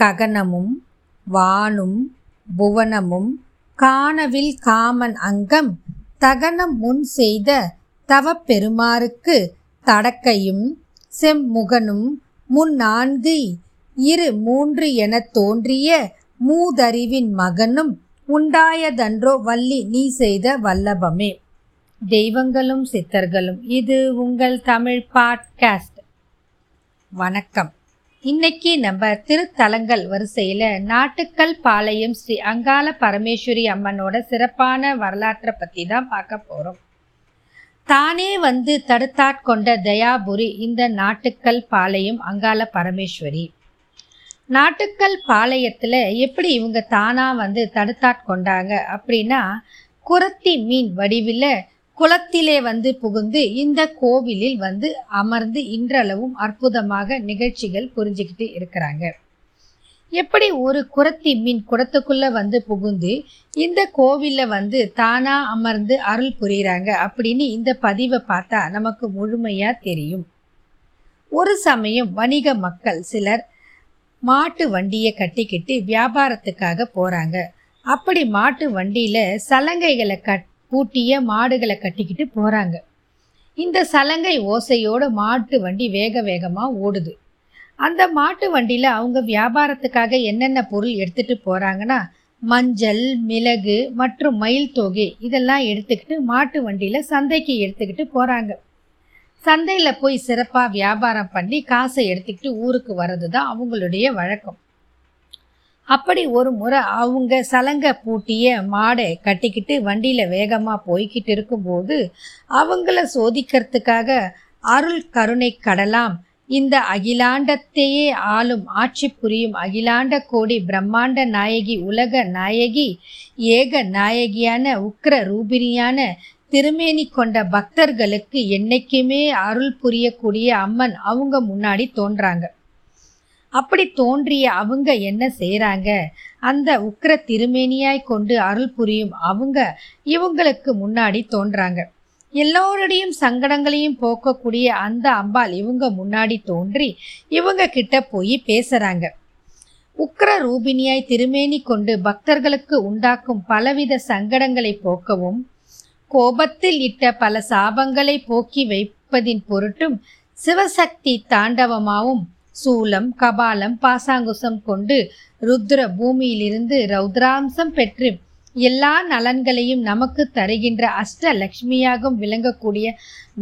ககனமும் வானும் புவனமும் காணவில் காமன் அங்கம் தகனம் முன் செய்த தவப்பெருமாருக்கு தடக்கையும் செம்முகனும் முன் நான்கு இரு மூன்று எனத் தோன்றிய மூதறிவின் மகனும் உண்டாயதன்றோ வள்ளி நீ செய்த வல்லபமே. தெய்வங்களும் சித்தர்களும் இது உங்கள் தமிழ் பாட்காஸ்ட். வணக்கம். இன்னைக்கு நம்ம திருத்தலங்கள் வரிசையில் நாட்டுக்கல் பாளையம் ஸ்ரீ அங்காள பரமேஸ்வரி அம்மனோட சிறப்பான வரலாற்றை பற்றி தான் பார்க்க போகிறோம் தானே வந்து தடுத்தாட்கொண்ட தயாபுரி இந்த நாட்டுக்கல் பாளையம் அங்காள பரமேஸ்வரி. நாட்டுக்கல் பாளையத்தில் எப்படி இவங்க தானாக வந்து தடுத்தாட்கொண்டாங்க அப்படின்னா குரத்தி மீன் வடிவில் குளத்திலே வந்து புகுந்து இந்த கோவிலில் வந்து அமர்ந்து இன்றளவும் அற்புதமாக நிகழ்ச்சிகள் புரிஞ்சுக்கிட்டு இருக்கிறாங்க. எப்படி ஒரு குரத்தி மீன் குடத்துக்குள்ளே வந்து புகுந்து இந்த கோவிலில் வந்து தானாக அமர்ந்து அருள் புரிகிறாங்க அப்படின்னு இந்த பதிவை பார்த்தா நமக்கு முழுமையாக தெரியும். ஒரு சமயம் வணிக மக்கள் சிலர் மாட்டு வண்டியை கட்டிக்கிட்டு வியாபாரத்துக்காக போகிறாங்க அப்படி மாட்டு வண்டியில் சலங்கைகளை கட் பூட்டிய மாடுகளை கட்டிக்கிட்டு போகிறாங்க இந்த சலங்கை ஓசையோடு மாட்டு வண்டி வேக வேகமாக ஓடுது. அந்த மாட்டு வண்டியில் அவங்க வியாபாரத்துக்காக என்னென்ன பொருள் எடுத்துகிட்டு போகிறாங்கன்னா மஞ்சள் மிளகு மற்றும் மயில் தொகை இதெல்லாம் எடுத்துக்கிட்டு மாட்டு வண்டியில் சந்தைக்கு எடுத்துக்கிட்டு போகிறாங்க சந்தையில் போய் சிறப்பாக வியாபாரம் பண்ணி காசை எடுத்துக்கிட்டு ஊருக்கு வர்றது தான் அவங்களுடைய வழக்கம். அப்படி ஒரு முறை அவங்க சலங்கை பூட்டிய மாடை கட்டிக்கிட்டு வண்டியில் வேகமாக போய்கிட்டு இருக்கும்போது அவங்கள சோதிக்கிறதுக்காக அருள் கருணை கடலாம். இந்த அகிலாண்டத்தையே ஆளும் ஆட்சி புரியும் அகிலாண்ட கோடி பிரம்மாண்ட நாயகி உலக நாயகி ஏக நாயகியான உக்ர ரூபினியான திருமேனி கொண்ட பக்தர்களுக்கு என்னைக்குமே அருள் புரியக்கூடிய அம்மன் அவங்க முன்னாடி தோன்றாங்க. அப்படி தோன்றிய அவங்க என்ன செய்கிறாங்க அந்த உக்ர திருமேனியாய் கொண்டு அருள் புரியும் அவங்க இவங்களுக்கு முன்னாடி தோன்றாங்க. எல்லோருடையும் சங்கடங்களையும் போக்கக்கூடிய அந்த அம்பாள் இவங்க முன்னாடி தோன்றி இவங்க கிட்ட போய் பேசுகிறாங்க உக்ர ரூபினியாய் திருமேனி கொண்டு பக்தர்களுக்கு உண்டாக்கும் பலவித சங்கடங்களை போக்கவும் கோபத்தில் இட்ட பல சாபங்களை போக்கி வைப்பதின் பொருட்டும் சிவசக்தி தாண்டவமாவும் சூலம் கபாலம் பாசாங்குசம் கொண்டு ருத்ர பூமியிலிருந்து ரௌத்ராம்சம் பெற்று எல்லா நலன்களையும் நமக்கு தருகின்ற அஷ்ட லக்ஷ்மியாகவும் விளங்கக்கூடிய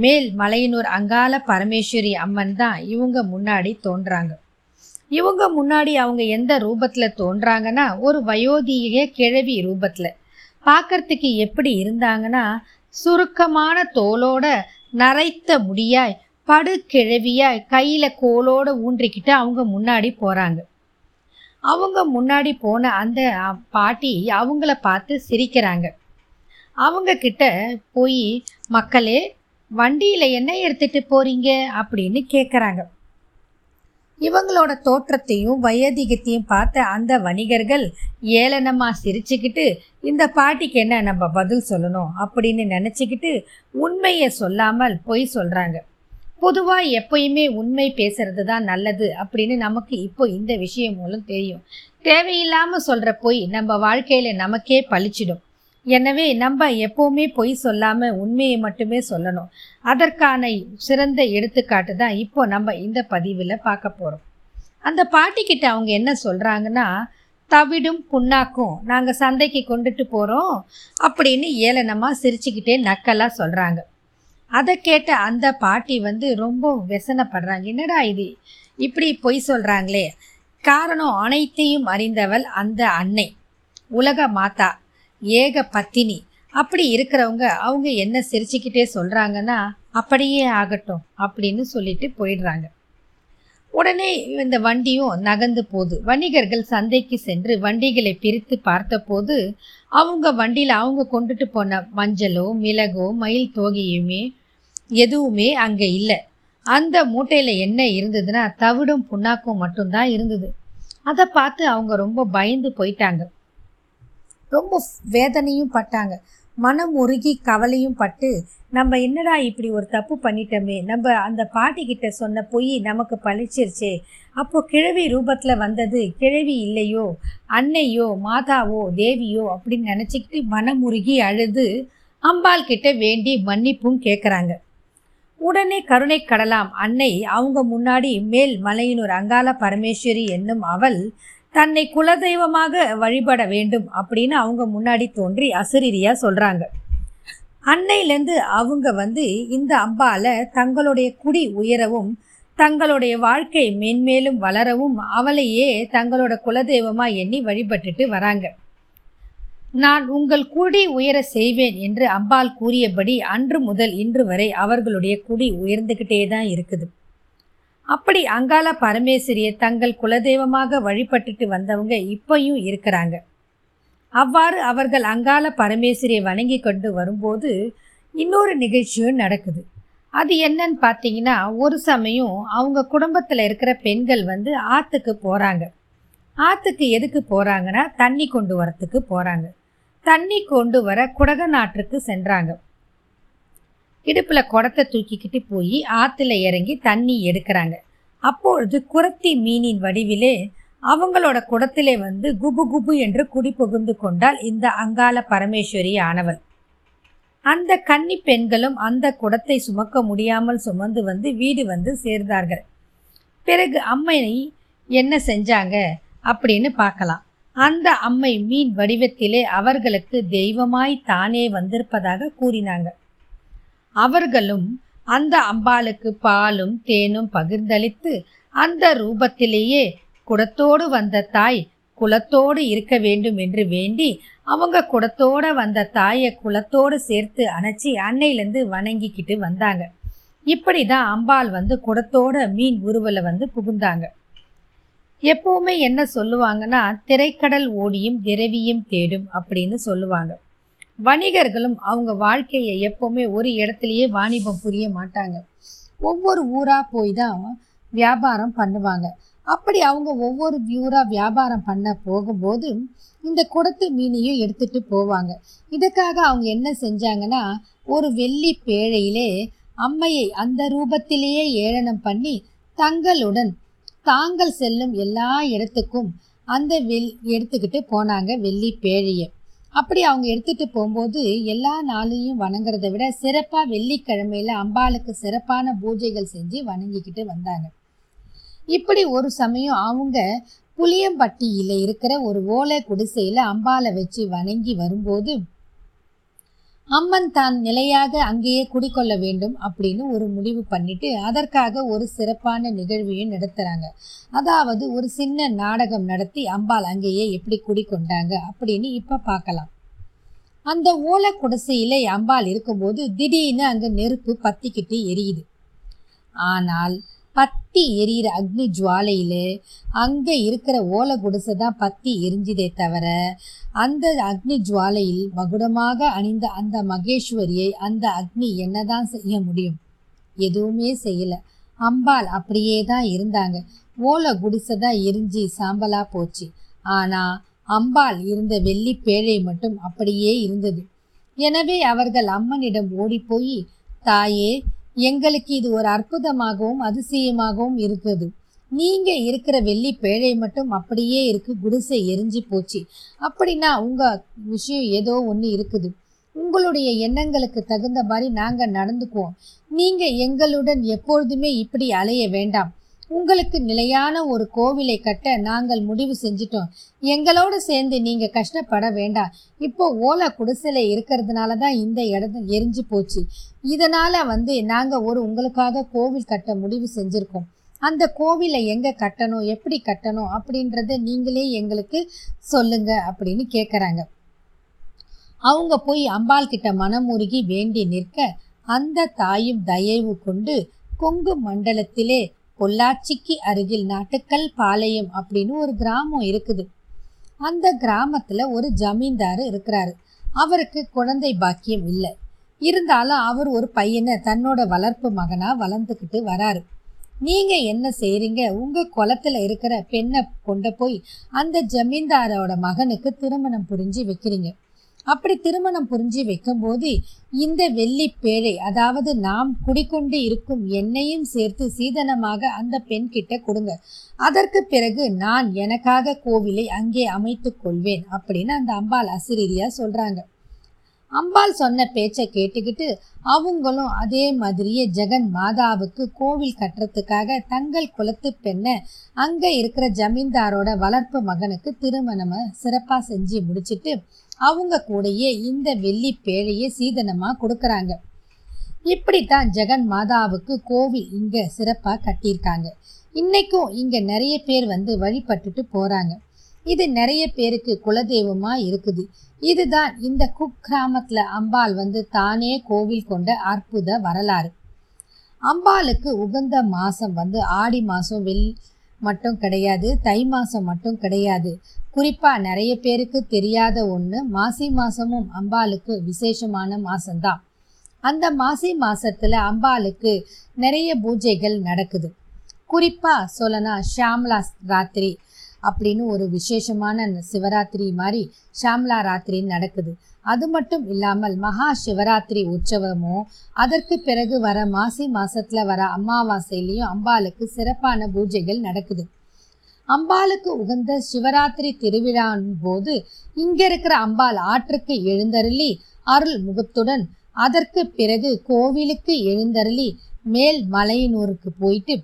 மேல் மலையனூர் அங்காள பரமேஸ்வரி அம்மன் தான் இவங்க முன்னாடி தோன்றாங்க. இவங்க முன்னாடி அவங்க எந்த ரூபத்தில் தோன்றாங்கன்னா ஒரு வயோதிக கிழவி ரூபத்தில். பார்க்கறதுக்கு எப்படி இருந்தாங்கன்னா சுருக்கமான தோலோட நரைத்த முடியாய் படு கையில் கோலோட ஊன்றிக்கிட்டு அவங்க முன்னாடி போகிறாங்க அவங்க முன்னாடி போன அந்த பாட்டி அவங்கள பார்த்து சிரிக்கிறாங்க. அவங்க கிட்ட போய் மக்களே வண்டியில் என்ன எடுத்துகிட்டு போகிறீங்க அப்படின்னு கேட்குறாங்க இவங்களோட தோற்றத்தையும் வயதிகத்தையும் பார்த்த அந்த வணிகர்கள் ஏளனமாக சிரிச்சுக்கிட்டு இந்த பாட்டிக்கு என்ன நம்ம பதில் சொல்லணும்? அப்படின்னு நினச்சிக்கிட்டு உண்மையை சொல்லாமல் பொய் சொல்கிறாங்க பொதுவாக எப்பயுமே உண்மை பேசுறது தான் நல்லது அப்படின்னு நமக்கு இப்போ இந்த விஷயம் மூலம் தெரியும். தேவையில்லாமல் சொல்கிற பொய் நம்ம வாழ்க்கையில் நமக்கே பழிச்சிடும். எனவே நம்ம எப்போவுமே பொய் சொல்லாமல் உண்மையை மட்டுமே சொல்லணும். அதற்கான சிறந்த எடுத்துக்காட்டு தான் இப்போ நம்ம இந்த பதிவில் பார்க்க போகிறோம் அந்த பாட்டிக்கிட்ட அவங்க என்ன சொல்கிறாங்கன்னா தவிடும் புண்ணாக்கும். நாங்கள் சந்தைக்கு கொண்டுட்டு போகிறோம் அப்படின்னு ஏளனமாக சிரிச்சுக்கிட்டே நக்கலாக சொல்கிறாங்க அதை கேட்ட அந்த பாட்டி வந்து ரொம்ப வெசனப்படுறாங்க. என்னடா இது? இப்படி பொய் சொல்கிறாங்களே காரணம் அனைத்தையும் அறிந்தவள் அந்த அன்னை. உலக மாதா ஏக பத்தினி. அப்படி இருக்கிறவங்க அவங்க என்ன சிரிச்சுக்கிட்டே சொல்கிறாங்கன்னா அப்படியே ஆகட்டும் அப்படின்னு சொல்லிட்டு போயிடுறாங்க. உடனே இந்த வண்டியும் நகர்ந்து போகுது. வணிகர்கள் சந்தைக்கு சென்று வண்டிகளை பிரித்து பார்த்தபோது அவங்க வண்டியில் அவங்க கொண்டுட்டு போன மஞ்சளோ மிளகோ மயில் தோகையுமே எதுவுமே அங்கே இல்லை. அந்த மூட்டையில் என்ன இருந்ததுன்னா தவிடும் புண்ணாக்கும் மட்டும்தான் இருந்தது. அதை பார்த்து அவங்க ரொம்ப பயந்து போயிட்டாங்க. ரொம்ப வேதனையும் பட்டாங்க. மனம் உருகி கவலையும் பட்டு நம்ம என்னடா இப்படி ஒரு தப்பு பண்ணிட்டோமே? நம்ம அந்த பாட்டிக்கிட்ட சொன்ன பொய் நமக்கு பழிச்சிருச்சே. அப்போ கிழவி ரூபத்தில் வந்தது கிழவி இல்லையோ? அன்னையோ? மாதாவோ? தேவியோ? அப்படின்னு நினச்சிக்கிட்டு மனமுருகி அழுது அம்பாள் கிட்ட வேண்டி மன்னிப்பும் கேட்குறாங்க உடனே கருணை கடலாம் அன்னை. அவங்க முன்னாடி மேல் மலையினூர் அங்காள பரமேஸ்வரி என்னும் அவள் தன்னை குலதெய்வமாக வழிபட வேண்டும் அப்படின்னு அவங்க முன்னாடி தோன்றி அசுரீரியாக சொல்கிறாங்க அன்னையிலேருந்து அவங்க வந்து இந்த அம்பால தங்களுடைய குடி உயரவும் தங்களுடைய வாழ்க்கை மென்மேலும் வளரவும் அவளையே தங்களோட குலதெய்வமாக எண்ணி வழிபட்டுட்டு வராங்க. நான் உங்கள் குடி உயர செய்வேன் என்று அம்பாள் கூறியபடி அன்று முதல் இன்று வரை அவர்களுடைய குடி உயர்ந்துக்கிட்டே தான் இருக்குது. அப்படி அங்காள பரமேஸ்வரியை தங்கள் குலதெய்வமாக வழிபட்டுட்டு வந்தவங்க இப்பையும் இருக்கிறாங்க. அவ்வாறு அவர்கள் அங்காள பரமேஸ்வரியை வணங்கி கொண்டு வரும்போது இன்னொரு நிகழ்ச்சியும் நடக்குது. அது என்னன்னு பார்த்தீங்கன்னா ஒரு சமயம் அவங்க குடும்பத்தில் இருக்கிற பெண்கள் வந்து ஆற்றுக்கு போகிறாங்க ஆற்றுக்கு எதுக்கு போகிறாங்கன்னா தண்ணி கொண்டு வரத்துக்கு போகிறாங்க தண்ணி கொண்டு வர குடக நாட்டுக்கு சென்றாங்க. இடுப்பில் குடத்தை தூக்கிக்கிட்டு போய் ஆற்றுல இறங்கி தண்ணி எடுக்கிறாங்க. அப்பொழுது குரத்தி மீனின் வடிவிலே அவங்களோட குடத்திலே வந்து குபு குபு என்று குடி புகுந்து கொண்டால் இந்த அங்காள பரமேஸ்வரி ஆனவள். அந்த கன்னி பெண்களும் அந்த குடத்தை சுமக்க முடியாமல் சுமந்து வந்து வீடு வந்து சேர்ந்தார்கள். பிறகு அம்மை என்ன செஞ்சாங்க அப்படின்னு பார்க்கலாம். அந்த அம்மை மீன் வடிவத்திலே அவர்களுக்கு தெய்வமாய் தானே வந்திருப்பதாக கூறினாங்க. அவர்களும் அந்த அம்பாளுக்கு பாலும் தேனும் பகிர்ந்தளித்து அந்த ரூபத்திலேயே குடத்தோடு வந்த தாய் குலத்தோடு இருக்க வேண்டும் என்று வேண்டி அவங்க குடத்தோட வந்த தாயை குலத்தோடு சேர்த்து அணைச்சி அன்னையிலேருந்து வணங்கிக்கிட்டு வந்தாங்க. இப்படி தான் அம்பாள் வந்து குடத்தோட மீன் உருவலை வந்து புகுந்தாங்க. எப்போவுமே என்ன சொல்லுவாங்கன்னா திரைக்கடல் ஓடியும் திரவியும் தேடும் அப்படின்னு சொல்லுவாங்க. வணிகர்களும் அவங்க வாழ்க்கையை எப்போவுமே ஒரு இடத்துலையே வாணிபம் புரிய மாட்டாங்க. ஒவ்வொரு ஊராக போய் தான் வியாபாரம் பண்ணுவாங்க. அப்படி அவங்க ஒவ்வொரு வியூராக வியாபாரம் பண்ண போகும்போது இந்த குடத்து மீனையும் எடுத்துகிட்டு போவாங்க. இதுக்காக அவங்க என்ன செஞ்சாங்கன்னா ஒரு வெள்ளி பேழையிலே அம்மையை அந்த ரூபத்திலேயே ஏளனம் பண்ணி தங்களுடன் தாங்கள் செல்லும் எல்லா இடத்துக்கும் அந்த வெல் எடுத்துக்கிட்டு போனாங்க வெள்ளி பேழையை. அப்படி அவங்க எடுத்துகிட்டு போகும்போது எல்லா நாளையும் வணங்குறதை விட சிறப்பாக வெள்ளிக்கிழமையில் அம்பாளுக்கு சிறப்பான பூஜைகள் செஞ்சு வணங்கிக்கிட்டு வந்தாங்க. இப்படி ஒரு சமயம் அவங்க புளியம்பட்டியில் இருக்கிற ஒரு ஓலை குடிசையில் அம்பாலை வச்சு வணங்கி வரும்போது அம்மன் தான் நிலையாக அங்கேயே குடிக்கொள்ள வேண்டும் அப்படின்னு ஒரு முடிவு பண்ணிட்டு அதற்காக ஒரு சிறப்பான நிகழ்வையும் நடத்துகிறாங்க அதாவது ஒரு சின்ன நாடகம் நடத்தி அம்பாள் அங்கேயே எப்படி குடிக்கொண்டாங்க அப்படின்னு இப்போ பார்க்கலாம். அந்த ஓலை குடிசையில் அம்பாள் இருக்கும்போது திடீர்னு அங்கே நெருப்பு பத்திக்கிட்டு எரியுது. ஆனால் பத்தி எரியிற அக்னி ஜுவாலையில் அங்கே இருக்கிற ஓலை குடிசை தான் பத்தி எரிஞ்சுதே தவிர அந்த அக்னி ஜுவாலையில் மகுடமாக அணிந்த அந்த மகேஸ்வரியை அந்த அக்னி என்னதான் செய்ய முடியும்? எதுவுமே செய்யலை. அம்பாள் அப்படியே தான் இருந்தாங்க. ஓலை குடிசை தான் எரிஞ்சு சாம்பலா போச்சு. ஆனால் அம்பாள் இருந்த வெள்ளி பேழை மட்டும் அப்படியே இருந்தது. எனவே அவர்கள் அம்மனிடம் ஓடிப்போய் தாயே எங்களுக்கு இது ஒரு அற்புதமாகவும் அதிசயமாகவும் இருக்குது. நீங்க இருக்கிற வெள்ளி பேழை மட்டும் அப்படியே இருக்கு குடிசை எரிஞ்சு போச்சு. அப்படின்னா உங்க விஷயம் ஏதோ ஒன்று இருக்குது. உங்களுடைய எண்ணங்களுக்கு தகுந்த மாதிரி நாங்கள் நடந்துக்குவோம். நீங்கள் எங்களுடன் எப்பொழுதுமே இப்படி அலைய வேண்டாம். உங்களுக்கு நிலையான ஒரு கோவிலை கட்ட நாங்கள் முடிவு செஞ்சிட்டோம். எங்களோடு சேர்ந்து நீங்கள் கஷ்டப்பட வேண்டாம். இப்போ ஓலை குடிசையில் இருக்கிறதுனால தான் இந்த இடம் எரிஞ்சு போச்சு. இதனால் வந்து நாங்கள் ஒரு உங்களுக்காக கோவில் கட்ட முடிவு செஞ்சுருக்கோம். அந்த கோவிலை எங்கே கட்டணும் எப்படி கட்டணும் அப்படின்றத நீங்களே எங்களுக்கு சொல்லுங்க அப்படின்னு கேட்குறாங்க அவங்க போய் அம்பாள் கிட்ட மனமுருகி வேண்டி நிற்க அந்த தாயும் தயவு கொண்டு கொங்கு மண்டலத்திலே பொள்ளாச்சிக்கு அருகில் நாட்டுக்கல் பாளையம் அப்படின்னு ஒரு கிராமம் இருக்குது. அந்த கிராமத்தில் ஒரு ஜமீன்தார் இருக்கிறாரு. அவருக்கு குழந்தை பாக்கியம் இல்லை. இருந்தாலும் அவர் ஒரு பையனை தன்னோட வளர்ப்பு மகனாக வளர்ந்துக்கிட்டு வராரு. நீங்கள் என்ன செய்கிறீங்க உங்கள் குளத்தில் இருக்கிற பெண்ணை கொண்டு போய் அந்த ஜமீன்தாரோட மகனுக்கு திருமணம் புரிஞ்சு வைக்கிறீங்க. அப்படி திருமணம் புரிஞ்சு வைக்கும்போது இந்த வெள்ளி பேழை அதாவது நாம் குடிக்கொண்டு இருக்கும் எண்ணெயும் சேர்த்து சீதனமாக அந்த பெண் கிட்ட கொடுங்க. அதற்கு பிறகு நான் எனக்காக கோவிலை அங்கே அமைத்து கொள்வேன் அப்படின்னு அந்த அம்பாள் அசிரியா சொல்றாங்க. அம்பாள் சொன்ன பேச்சை கேட்டுக்கிட்டு அவங்களும் அதே மாதிரியே ஜெகன் மாதாவுக்கு கோவில் கட்டுறதுக்காக தங்கள் குலத்து பெண்ணை அங்கே இருக்கிற ஜமீன்தாரோட வளர்ப்பு மகனுக்கு திருமணம் சிறப்பாக செஞ்சு முடிச்சிட்டு அவங்க கூடயே இந்த வெள்ளி பேழையை சீதனமாக கொடுக்குறாங்க. இப்படித்தான் ஜெகன் மாதாவுக்கு கோவில் இங்கே சிறப்பாக கட்டியிருக்காங்க. இன்னைக்கும் இங்கே நிறைய பேர் வந்து வழிபட்டுட்டு போகிறாங்க இது நிறைய பேருக்கு குலதெய்வமாக இருக்குது. இதுதான் இந்த குக்கிராமத்தில் அம்பாள் வந்து தானே கோவில் கொண்ட அற்புத வரலாறு. அம்பாளுக்கு உகந்த மாதம் வந்து ஆடி மாதம் வெள் மட்டும் கிடையாது தை மாதம் மட்டும் கிடையாது. குறிப்பாக நிறைய பேருக்கு தெரியாத ஒன்று மாசி மாதமும் அம்பாளுக்கு விசேஷமான மாதம்தான் அந்த மாசி மாதத்தில் அம்பாளுக்கு நிறைய பூஜைகள் நடக்குது. குறிப்பாக சொல்லனா ஷாம்லா ராத்திரி அப்படின்னு ஒரு விசேஷமான சிவராத்திரி மாதிரி ஷாம்லா ராத்திரி நடக்குது. அது மட்டும் இல்லாமல் மகா சிவராத்திரி உற்சவமும் அதற்கு பிறகு வர மாசி மாசத்துல வர அமாவாசையிலையும் அம்பாளுக்கு சிறப்பான பூஜைகள் நடக்குது. அம்பாளுக்கு உகந்த சிவராத்திரி திருவிழாவின் போது இங்க இருக்கிற அம்பாள் ஆற்றுக்கு எழுந்தருளி அருள் முகத்துடன் அதற்கு பிறகு கோவிலுக்கு எழுந்தருளி மேல் மலையினூருக்கு போயிட்டு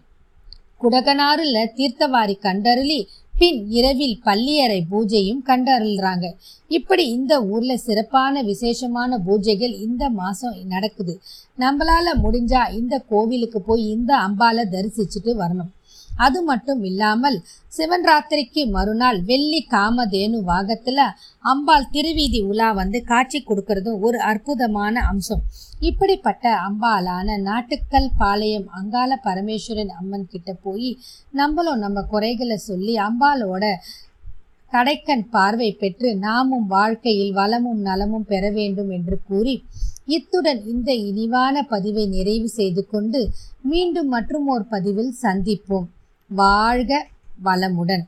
குடகனாறுல தீர்த்தவாரி கண்டருளி பின் இரவில் பள்ளியறை பூஜையும் கண்டருள்றாங்க. இப்படி இந்த ஊர்ல சிறப்பான விசேஷமான பூஜைகள் இந்த மாசம் நடக்குது. நம்மளால முடிஞ்சா இந்த கோவிலுக்கு போய் இந்த அம்பால தரிசிச்சுட்டு வரணும். அது மட்டும் இல்லாமல் சிவன் ராத்திரிக்கு மறுநாள் வெள்ளி காமதேனு வாகத்தில் அம்பாள் திருவீதி உலா வந்து காட்சி கொடுக்கறதும் ஒரு அற்புதமான அம்சம். இப்படிப்பட்ட அம்பாலான நாட்டுக்கல் பாளையம் அங்காள பரமேஸ்வரன் அம்மன் கிட்ட போய் நம்மளும் நம்ம குறைகளை சொல்லி அம்பாலோட கடைக்கண் பார்வை பெற்று நாமும் வாழ்க்கையில் வளமும் நலமும் பெற வேண்டும் என்று கூறி இத்துடன் இந்த இனிவான பதிவை நிறைவு செய்து கொண்டு மீண்டும் மற்றும் ஒரு பதிவில் சந்திப்போம். வாழ்க வளமுடன்.